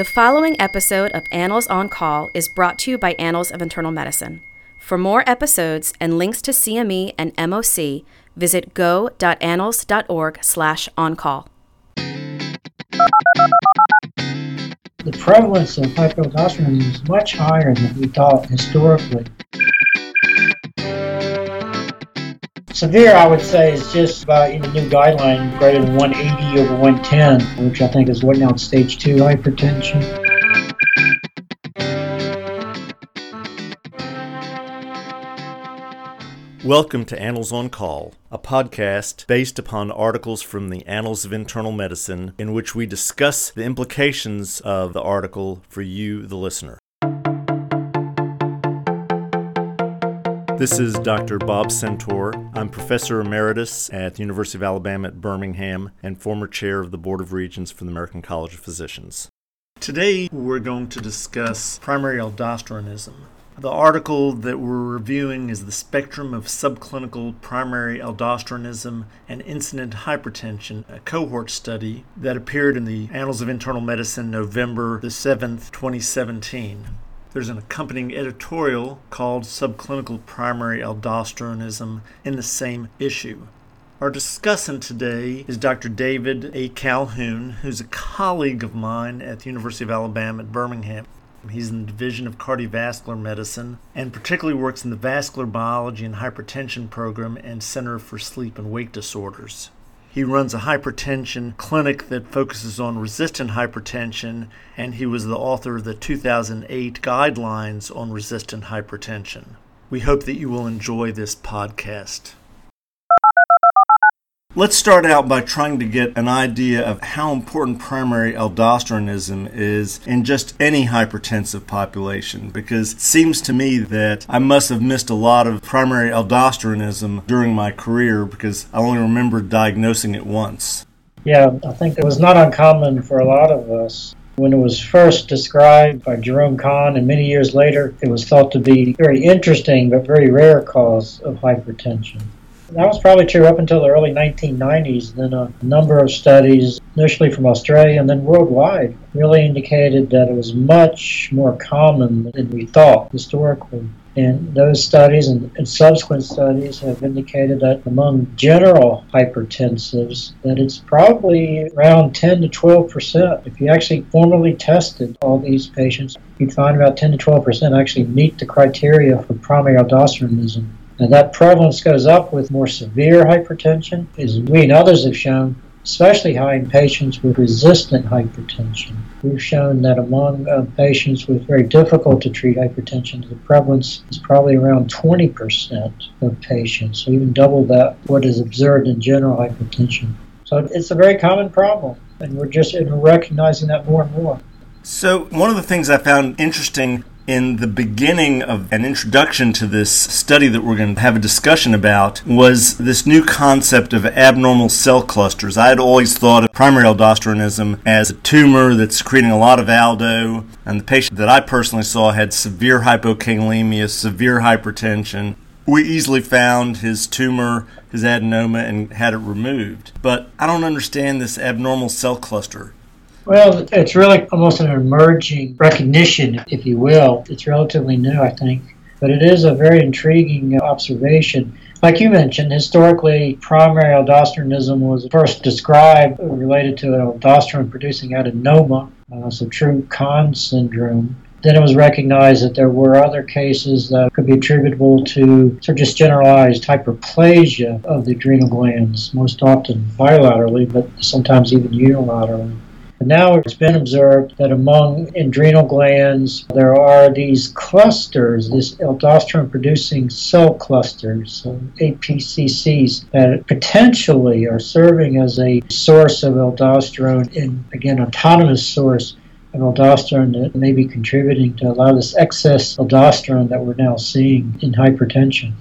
The following episode of Annals on Call is brought to you by Annals of Internal Medicine. For more episodes and links to CME and MOC, visit go.annals.org slash on-call. The prevalence of hypothyroidism is much higher than we thought historically. Severe, I would say, is just about in the new guideline greater than 180 over 110, which I think is what now stage 2 hypertension. Welcome to Annals on Call, a podcast based upon articles from the Annals of Internal Medicine in which we discuss the implications of the article for you, the listener. This is Dr. Bob Centor. I'm Professor Emeritus at the University of Alabama at Birmingham and former chair of the Board of Regents for the American College of Physicians. Today, we're going to discuss primary aldosteronism. The article that we're reviewing is The Spectrum of Subclinical Primary Aldosteronism and Incident Hypertension, a cohort study that appeared in the Annals of Internal Medicine November the 7th, 2017. There's an accompanying editorial called Subclinical Primary Aldosteronism in the same issue. Our discussant today is Dr. David A. Calhoun, who's a colleague of mine at the University of Alabama at Birmingham. He's in the Division of Cardiovascular Medicine and particularly works in the Vascular Biology and Hypertension Program and Center for Sleep and Wake Disorders. He runs a hypertension clinic that focuses on resistant hypertension, and he was the author of the 2008 guidelines on resistant hypertension. We hope that you will enjoy this podcast. Let's start out by trying to get an idea of how important primary aldosteronism is in just any hypertensive population because it seems to me that I must have missed a lot of primary aldosteronism during my career because I only remember diagnosing it once. Yeah, I think it was not uncommon for a lot of us. When it was first described by Jerome Conn, and many years later, it was thought to be a very interesting but very rare cause of hypertension. That was probably true up until the early 1990s. Then a number of studies, initially from Australia and then worldwide, really indicated that it was much more common than we thought historically. And those studies and, and, subsequent studies have indicated that among general hypertensives, that it's probably around 10 to 12 percent. If you actually formally tested all these patients, you'd find about 10 to 12 percent actually meet the criteria for primary aldosteronism. And that prevalence goes up with more severe hypertension, as we and others have shown, especially high in patients with resistant hypertension. We've shown that among uh, patients with very difficult to treat hypertension, the prevalence is probably around 20% of patients, so even double that what is observed in general hypertension. So it's a very common problem, and we're just recognizing that more and more. So, one of the things I found interesting in the beginning of an introduction to this study that we're going to have a discussion about was this new concept of abnormal cell clusters. I had always thought of primary aldosteronism as a tumor that's secreting a lot of aldo, and the patient that I personally saw had severe hypokalemia, severe hypertension. We easily found his tumor, his adenoma, and had it removed. But I don't understand this abnormal cell cluster. Well, it's really almost an emerging recognition, if you will. It's relatively new, I think, but it is a very intriguing observation. Like you mentioned, historically, primary aldosteronism was first described related to aldosterone producing adenoma, uh, so true Conn syndrome. Then it was recognized that there were other cases that could be attributable to sort of just generalized hyperplasia of the adrenal glands, most often bilaterally, but sometimes even unilaterally. Now it's been observed that among adrenal glands, there are these clusters, this aldosterone producing cell clusters, APCCs, that potentially are serving as a source of aldosterone, and again, autonomous source of aldosterone that may be contributing to a lot of this excess aldosterone that we're now seeing in hypertension.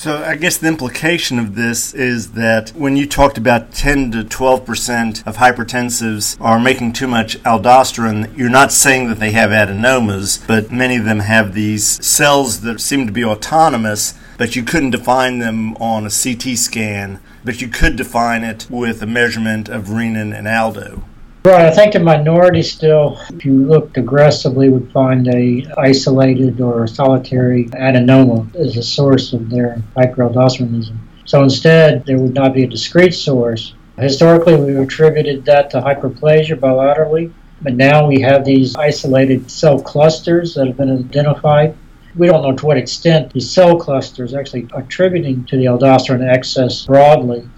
So I guess the implication of this is that when you talked about 10 to 12 percent of hypertensives are making too much aldosterone, you're not saying that they have adenomas, but many of them have these cells that seem to be autonomous, but you couldn't define them on a CT scan, but you could define it with a measurement of renin and aldo. Right, I think the minority still, if you looked aggressively, would find a isolated or solitary adenoma as a source of their hyperaldosteronism. So instead, there would not be a discrete source. Historically, we attributed that to hyperplasia bilaterally, but now we have these isolated cell clusters that have been identified. We don't know to what extent these cell clusters actually attributing to the aldosterone excess broadly.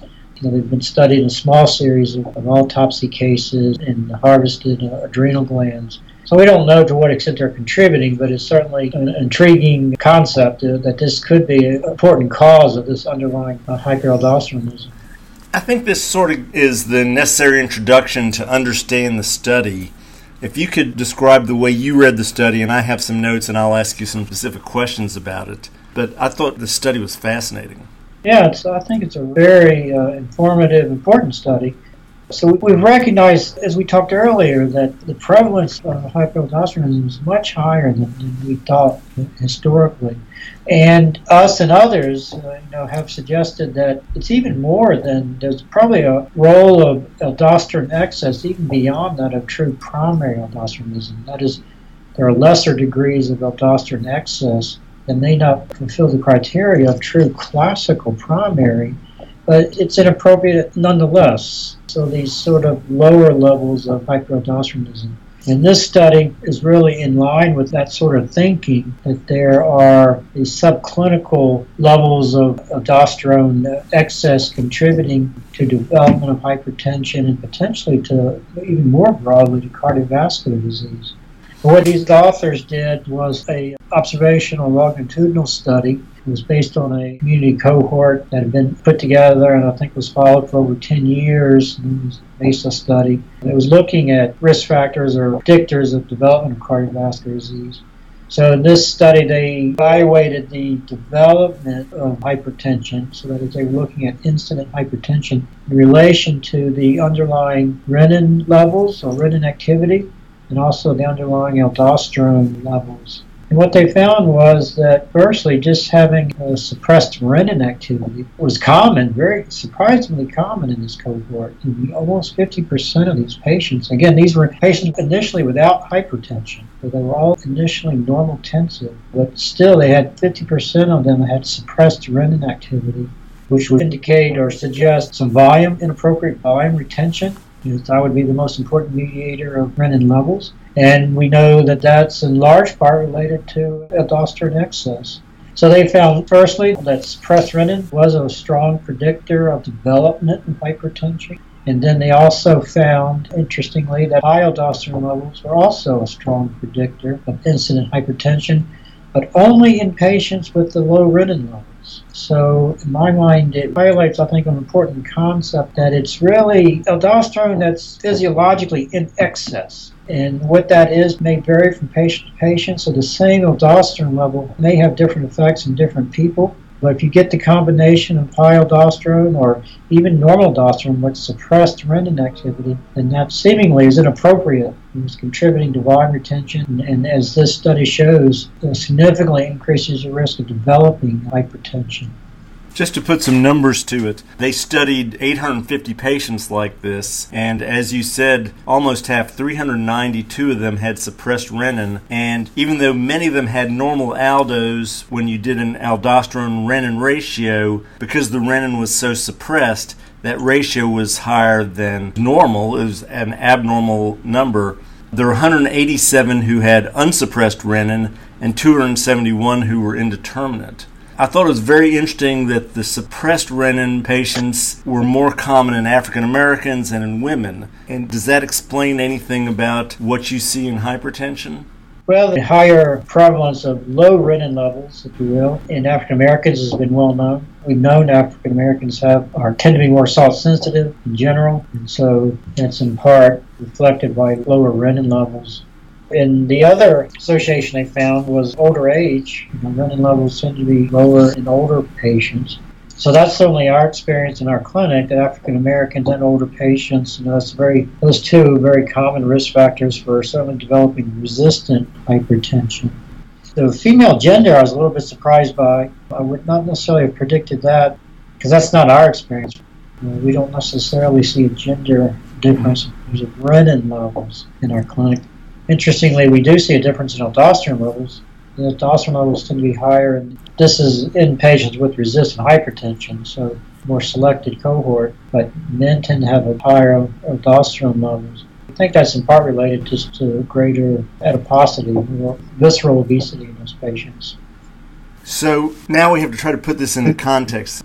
You know, they've been studied in a small series of, of autopsy cases in harvested uh, adrenal glands. So we don't know to what extent they're contributing, but it's certainly an intriguing concept uh, that this could be an important cause of this underlying uh, hyperaldosteronism. I think this sort of is the necessary introduction to understand the study. If you could describe the way you read the study, and I have some notes and I'll ask you some specific questions about it, but I thought the study was fascinating. Yeah, I think it's a very uh, informative, important study. So we've recognized, as we talked earlier, that the prevalence of hyperaldosteronism is much higher than, than we thought historically. And us and others, uh, you know, have suggested that it's even more than there's probably a role of aldosterone excess even beyond that of true primary aldosteronism. That is, there are lesser degrees of aldosterone excess that may not fulfill the criteria of true classical primary, but it's inappropriate nonetheless. So these sort of lower levels of hyperaldosteronism and this study is really in line with that sort of thinking that there are these subclinical levels of aldosterone uh, excess contributing to development of hypertension and potentially to even more broadly to cardiovascular disease. What these authors did was a observational longitudinal study. It was based on a community cohort that had been put together and I think was followed for over 10 years. It was a study. It was looking at risk factors or predictors of development of cardiovascular disease. So in this study, they evaluated the development of hypertension, so that is, they were looking at incident hypertension in relation to the underlying renin levels or renin activity and also the underlying aldosterone levels. And what they found was that, firstly, just having a suppressed renin activity was common, very surprisingly common in this cohort. In almost 50% of these patients, again, these were patients initially without hypertension, so they were all initially normotensive, but still they had 50% of them had suppressed renin activity, which would indicate or suggest some volume, inappropriate volume retention that would be the most important mediator of renin levels. And we know that that's in large part related to aldosterone excess. So they found, firstly, that suppressed renin was a strong predictor of development of hypertension. And then they also found, interestingly, that high aldosterone levels were also a strong predictor of incident hypertension, but only in patients with the low renin level. So, in my mind, it highlights, I think, an important concept that it's really aldosterone that's physiologically in excess. And what that is may vary from patient to patient. So, the same aldosterone level may have different effects in different people. But if you get the combination of high aldosterone or even normal aldosterone which suppressed renin activity, then that seemingly is inappropriate. It's contributing to volume retention, and, and as this study shows, significantly increases the risk of developing hypertension. Just to put some numbers to it, they studied 850 patients like this, and as you said, almost half, 392 of them had suppressed renin. And even though many of them had normal aldos, when you did an aldosterone renin ratio, because the renin was so suppressed, that ratio was higher than normal. It was an abnormal number. There were 187 who had unsuppressed renin and 271 who were indeterminate. I thought it was very interesting that the suppressed renin patients were more common in African Americans and in women. And does that explain anything about what you see in hypertension? Well, the higher prevalence of low renin levels, if you will, in African Americans has been well known. We've known African Americans have are tend to be more salt sensitive in general, and so that's in part reflected by lower renin levels and the other association they found was older age. Know, renin levels tend to be lower in older patients. So that's certainly our experience in our clinic that African Americans and older patients, you know, that's very those two very common risk factors for certainly developing resistant hypertension. The female gender, I was a little bit surprised by. I would not necessarily have predicted that because that's not our experience. We don't necessarily see a gender difference in terms of renin levels in our clinic. Interestingly, we do see a difference in aldosterone levels. The aldosterone levels tend to be higher, and this is in patients with resistant hypertension, so more selected cohort, but men tend to have a higher aldosterone levels. I think that's in part related just to greater adiposity, or visceral obesity in those patients. So now we have to try to put this into context.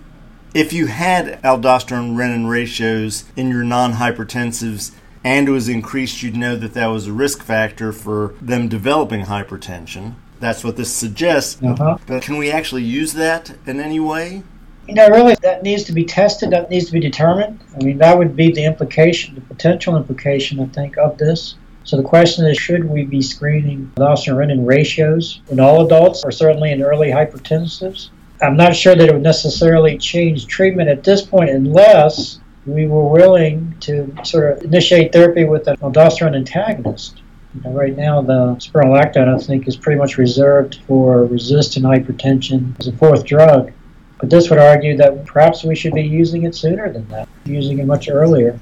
If you had aldosterone renin ratios in your non hypertensives and it was increased, you'd know that that was a risk factor for them developing hypertension. That's what this suggests. Uh-huh. But can we actually use that in any way? You know, really, that needs to be tested. That needs to be determined. I mean, that would be the implication, the potential implication, I think, of this. So the question is, should we be screening aldosterone ratios in all adults, or certainly in early hypertensives? I'm not sure that it would necessarily change treatment at this point, unless we were willing to sort of initiate therapy with an aldosterone antagonist. You know, right now, the spironolactone, I think, is pretty much reserved for resistant hypertension as a fourth drug. But this would argue that perhaps we should be using it sooner than that, using it much earlier.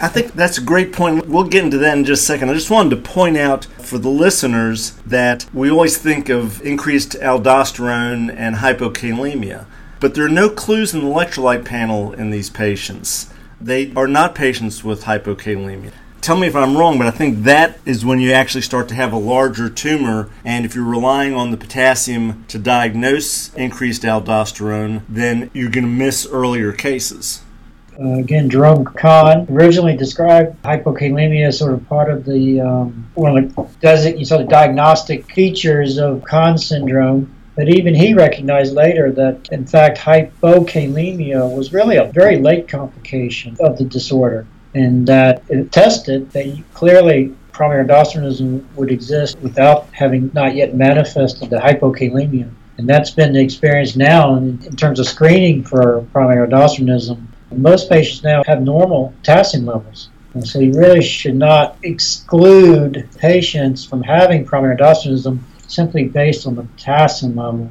I think that's a great point. We'll get into that in just a second. I just wanted to point out for the listeners that we always think of increased aldosterone and hypokalemia, but there are no clues in the electrolyte panel in these patients. They are not patients with hypokalemia tell me if I'm wrong, but I think that is when you actually start to have a larger tumor. And if you're relying on the potassium to diagnose increased aldosterone, then you're going to miss earlier cases. Uh, again, Jerome Conn originally described hypokalemia as sort of part of the um, one of the the diagnostic features of Conn syndrome. But even he recognized later that, in fact, hypokalemia was really a very late complication of the disorder and that it tested that clearly primary aldosteronism would exist without having not yet manifested the hypokalemia. And that's been the experience now in, in terms of screening for primary aldosteronism. Most patients now have normal potassium levels. And so you really should not exclude patients from having primary aldosteronism simply based on the potassium level.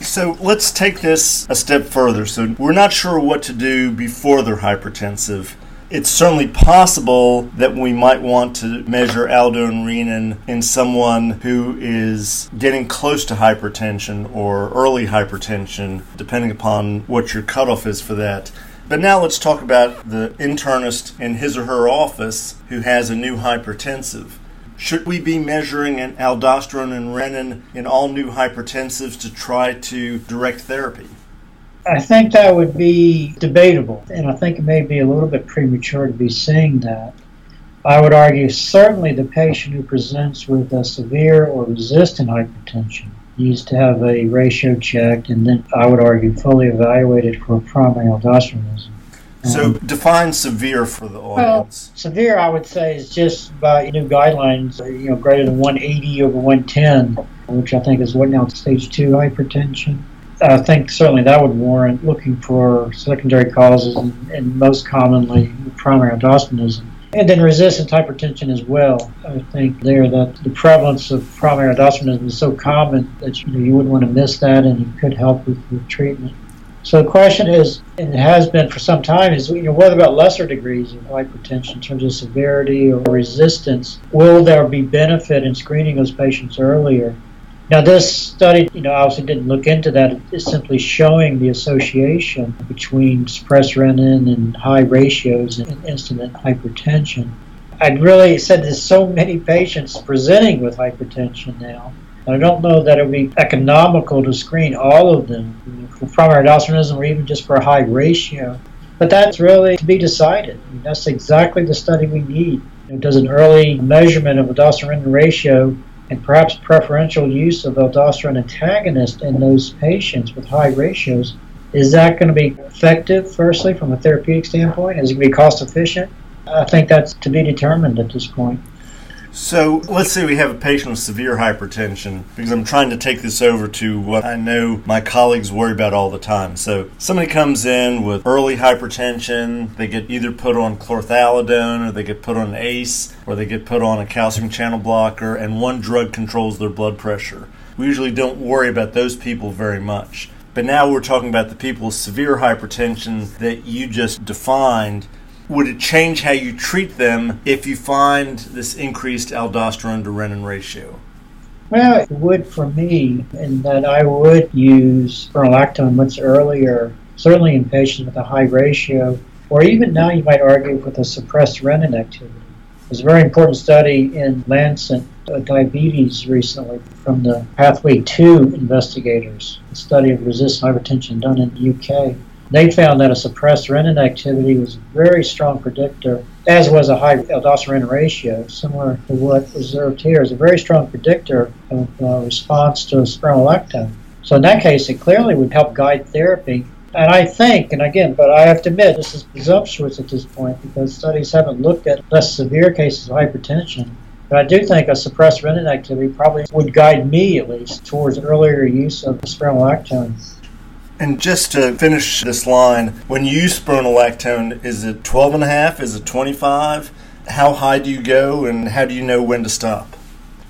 So let's take this a step further. So we're not sure what to do before they're hypertensive it's certainly possible that we might want to measure aldone renin in someone who is getting close to hypertension or early hypertension, depending upon what your cutoff is for that. But now let's talk about the internist in his or her office who has a new hypertensive. Should we be measuring an aldosterone and renin in all new hypertensives to try to direct therapy? I think that would be debatable, and I think it may be a little bit premature to be saying that. I would argue certainly the patient who presents with a severe or resistant hypertension needs to have a ratio checked, and then I would argue fully evaluated for primary aldosteronism. So um, define severe for the audience. Well, severe, I would say, is just by new guidelines, you know, greater than 180 over 110, which I think is what now stage two hypertension. I think certainly that would warrant looking for secondary causes and, and most commonly primary aldosteronism. And then resistant hypertension as well. I think there that the prevalence of primary aldosteronism is so common that you, know, you wouldn't want to miss that and it could help with, with treatment. So the question is, and has been for some time, is you know what about lesser degrees of hypertension in terms of severity or resistance? Will there be benefit in screening those patients earlier? Now, this study, you know, obviously didn't look into that. It's simply showing the association between suppressed renin and high ratios and incident hypertension. I'd really said there's so many patients presenting with hypertension now. I don't know that it would be economical to screen all of them for primary aldosteronism or even just for a high ratio. But that's really to be decided. I mean, that's exactly the study we need. It does an early measurement of aldosterone ratio and perhaps preferential use of aldosterone antagonist in those patients with high ratios, is that going to be effective, firstly, from a therapeutic standpoint? Is it going to be cost efficient? I think that's to be determined at this point. So let's say we have a patient with severe hypertension, because I'm trying to take this over to what I know my colleagues worry about all the time. So somebody comes in with early hypertension, they get either put on chlorthalidone or they get put on ACE or they get put on a calcium channel blocker, and one drug controls their blood pressure. We usually don't worry about those people very much. But now we're talking about the people with severe hypertension that you just defined Would it change how you treat them if you find this increased aldosterone to renin ratio? Well, it would for me, in that I would use spironolactone much earlier, certainly in patients with a high ratio, or even now you might argue with a suppressed renin activity. There's a very important study in Lancet Diabetes recently from the Pathway 2 investigators, a study of resistant hypertension done in the UK. They found that a suppressed renin activity was a very strong predictor, as was a high aldosterone ratio, similar to what was observed here, is a very strong predictor of uh, response to spironolactone. So in that case, it clearly would help guide therapy. And I think, and again, but I have to admit, this is presumptuous at this point because studies haven't looked at less severe cases of hypertension. But I do think a suppressed renin activity probably would guide me, at least, towards earlier use of spironolactone. And just to finish this line, when you use spironolactone, is it 12 and a half? Is it 25? How high do you go and how do you know when to stop?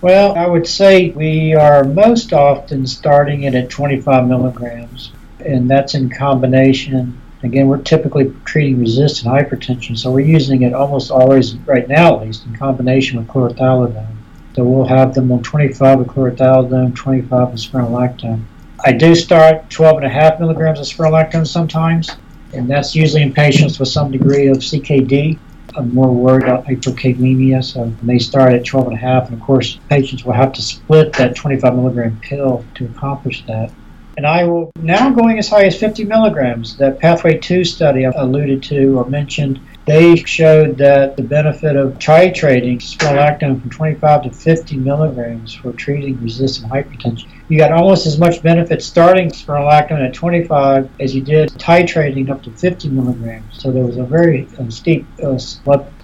Well, I would say we are most often starting it at 25 milligrams, and that's in combination. Again, we're typically treating resistant hypertension, so we're using it almost always, right now at least, in combination with chlorothalidone. So we'll have them on 25 with chlorothalidone, 25 with spironolactone. I do start 12 and a half milligrams of spironolactone sometimes, and that's usually in patients with some degree of CKD. I'm more worried about hyperkalemia, so they start at 12 and a half, and of course, patients will have to split that 25 milligram pill to accomplish that. And I will now going as high as 50 milligrams. That Pathway 2 study I alluded to or mentioned they showed that the benefit of titrating spironolactone from 25 to 50 milligrams for treating resistant hypertension. You got almost as much benefit starting spironolactone at 25 as you did titrating up to 50 milligrams. So there was a very uh, steep uh,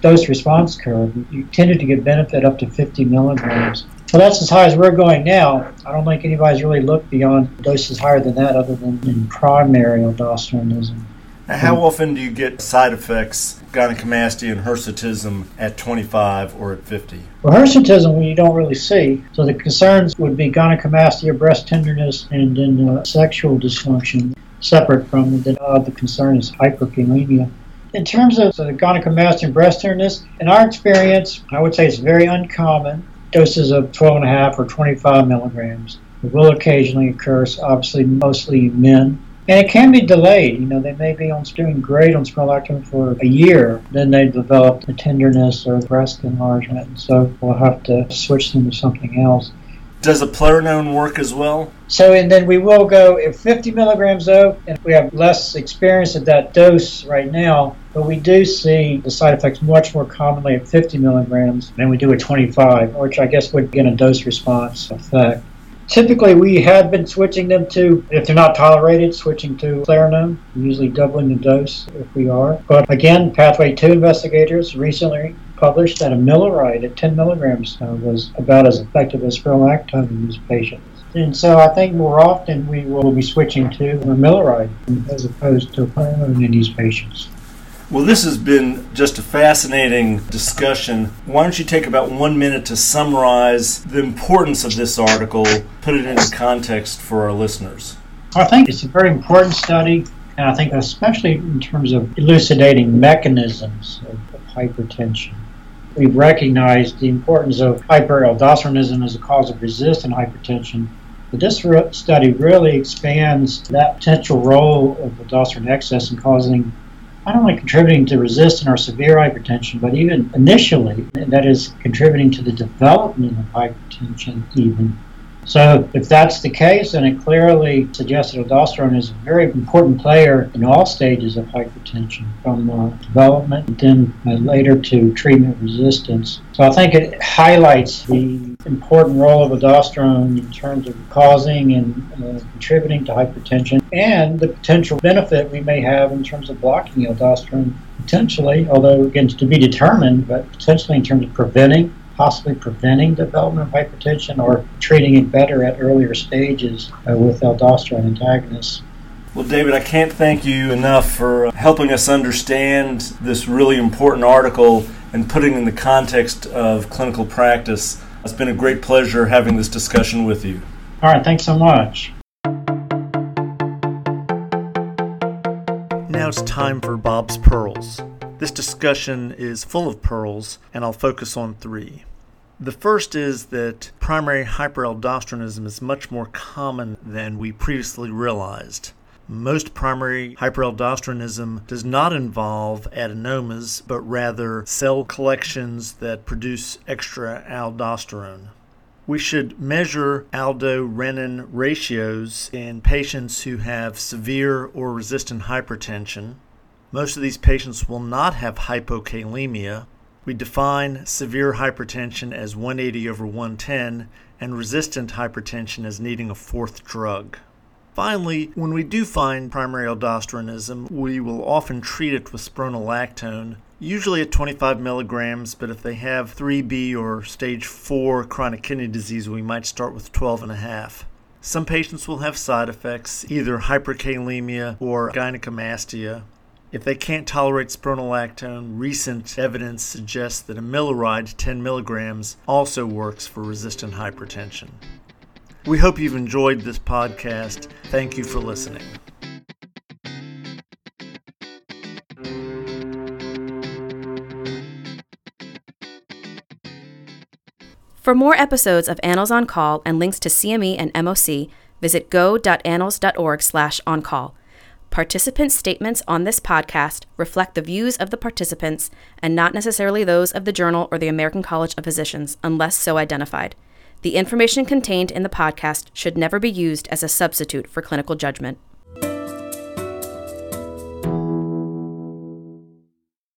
dose response curve. You tended to get benefit up to 50 milligrams. So that's as high as we're going now. I don't think anybody's really looked beyond doses higher than that other than in primary aldosteronism. How often do you get side effects, gynecomastia and hirsutism at 25 or at 50? Well, hirsutism you don't really see. So the concerns would be gynecomastia, breast tenderness, and then uh, sexual dysfunction. Separate from the other concern is hyperkalemia. In terms of the gynecomastia and breast tenderness, in our experience, I would say it's very uncommon. Doses of 12.5 or 25 milligrams. It will occasionally occur, obviously mostly men and it can be delayed. You know, they may be on doing great on spironolactone for a year, then they develop a tenderness or breast enlargement, and so we'll have to switch them to something else. Does eplerenone work as well? So, and then we will go at 50 milligrams though, and we have less experience at that dose right now, but we do see the side effects much more commonly at 50 milligrams than we do at 25, which I guess would get a dose response effect. Typically, we have been switching them to, if they're not tolerated, switching to eplerenone, usually doubling the dose if we are. But again, Pathway 2 investigators recently published that a amiloride at 10 milligrams uh, was about as effective as spironolactone in these patients. And so I think more often we will be switching to a amiloride as opposed to eplerenone in these patients. Well, this has been just a fascinating discussion. Why don't you take about one minute to summarize the importance of this article, put it into context for our listeners? I think it's a very important study, and I think especially in terms of elucidating mechanisms of, hypertension. We've recognized the importance of hyperaldosteronism as a cause of resistant hypertension, but this re- study really expands that potential role of aldosterone excess in causing not only contributing to resistant or severe hypertension, but even initially, that is contributing to the development of hypertension even. So if that's the case, then it clearly suggests that aldosterone is a very important player in all stages of hypertension, from uh, development then uh, later to treatment resistance. So I think it highlights the important role of aldosterone in terms of causing and uh, contributing to hypertension and the potential benefit we may have in terms of blocking aldosterone potentially, although again to be determined, but potentially in terms of preventing possibly preventing development of hypertension or treating it better at earlier stages uh, with aldosterone antagonists. Well, David, I can't thank you enough for helping us understand this really important article and putting in the context of clinical practice. It's been a great pleasure having this discussion with you. All right, thanks so much. Now it's time for Bob's Pearls. This discussion is full of pearls, and I'll focus on three. The first is that primary hyperaldosteronism is much more common than we previously realized. Most primary hyperaldosteronism does not involve adenomas, but rather cell collections that produce extra aldosterone. We should measure aldo renin ratios in patients who have severe or resistant hypertension. Most of these patients will not have hypokalemia. We define severe hypertension as 180 over 110 and resistant hypertension as needing a fourth drug. Finally, when we do find primary aldosteronism, we will often treat it with spironolactone, usually at 25 milligrams, but if they have 3B or stage 4 chronic kidney disease, we might start with 12 and a half. Some patients will have side effects, either hyperkalemia or gynecomastia. If they can't tolerate spironolactone, recent evidence suggests that amiloride 10 milligrams also works for resistant hypertension. We hope you've enjoyed this podcast. Thank you for listening. For more episodes of Annals on Call and links to CME and MOC, visit go.annals.org slash on call. Participant statements on this podcast reflect the views of the participants and not necessarily those of the journal or the American College of Physicians unless so identified. The information contained in the podcast should never be used as a substitute for clinical judgment.